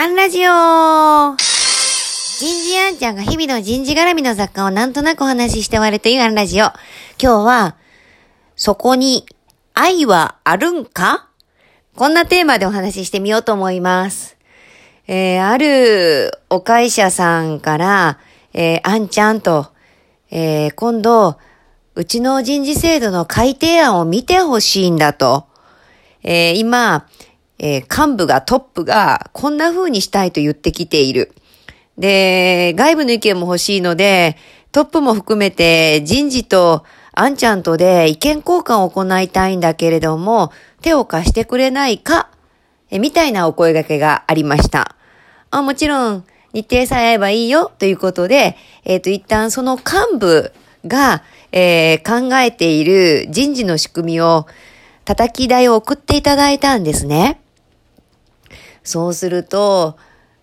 アンラジオ人事アンちゃんが日々の人事絡みの雑貨をなんとなくお話しして終わるというアンラジオ。今日は、そこに愛はあるんか？こんなテーマでお話ししてみようと思います。えー、あるお会社さんから、えー、あんちゃんと、えー、今度、うちの人事制度の改定案を見てほしいんだと。えー今、えー幹部がトップがこんな風にしたいと言ってきている。で、外部の意見も欲しいので、トップも含めて人事とあんちゃんとで意見交換を行いたいんだけれども、手を貸してくれないかえみたいなお声掛けがありました。あもちろん、日程さえ合えばいいよということで、えっ、と、一旦その幹部が、えー考えている人事の仕組みを叩き台を送っていただいたんですね。そうすると、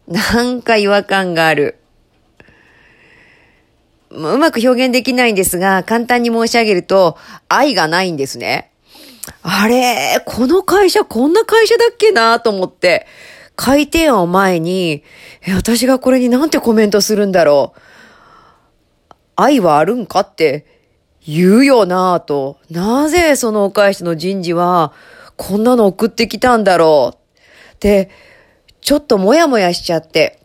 なんか違和感がある。うまく表現できないんですが、簡単に申し上げると、愛がないんですね。あれ、この会社こんな会社だっけなと思って、改定案を前に、私がこれになんてコメントするんだろう。愛はあるんかって言うよなぁと。なぜそのお返しの人事はこんなの送ってきたんだろう。で、ちょっともやもやしちゃって、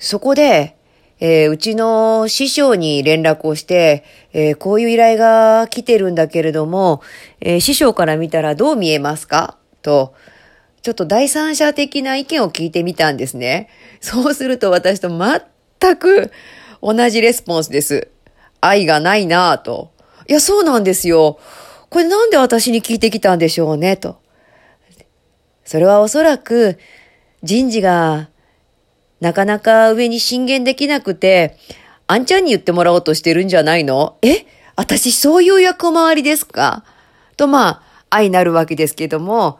そこで、えーうちの師匠に連絡をして、えーこういう依頼が来てるんだけれども、えー師匠から見たらどう見えますか？と、ちょっと第三者的な意見を聞いてみたんですね。そうすると私と全く同じレスポンスです。愛がないなぁと。いや、そうなんですよ。これなんで私に聞いてきたんでしょうね、と。それはおそらく人事がなかなか上に進言できなくて、あんちゃんに言ってもらおうとしてるんじゃないの？え？私そういう役回りですか？とまあ、愛なるわけですけども、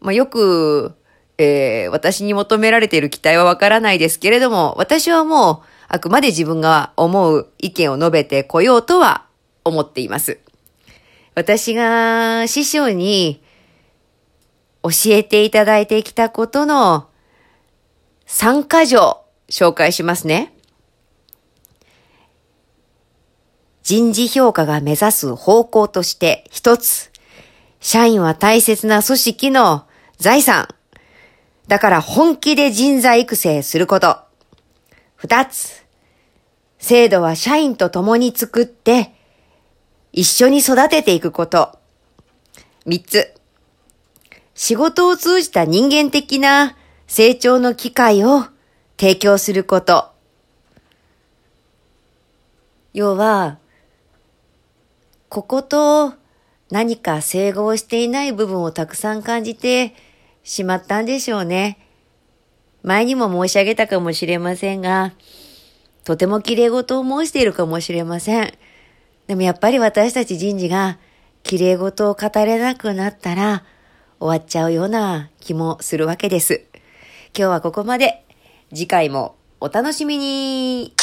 まあよく、えー私に求められている期待はわからないですけれども、私はもう、あくまで自分が思う意見を述べてこようとは思っています。私が師匠に教えていただいてきたことの3箇条紹介しますね。人事評価が目指す方向として一つ、社員は大切な組織の財産。だから本気で人材育成すること。二つ、制度は社員と共に作って、一緒に育てていくこと。三つ、仕事を通じた人間的な成長の機会を提供すること。要は、ここと何か整合していない部分をたくさん感じてしまったんでしょうね。前にも申し上げたかもしれませんが、とても綺麗事を申しているかもしれません。でもやっぱり私たち人事が綺麗事を語れなくなったら終わっちゃうような気もするわけです。今日はここまで。次回もお楽しみに。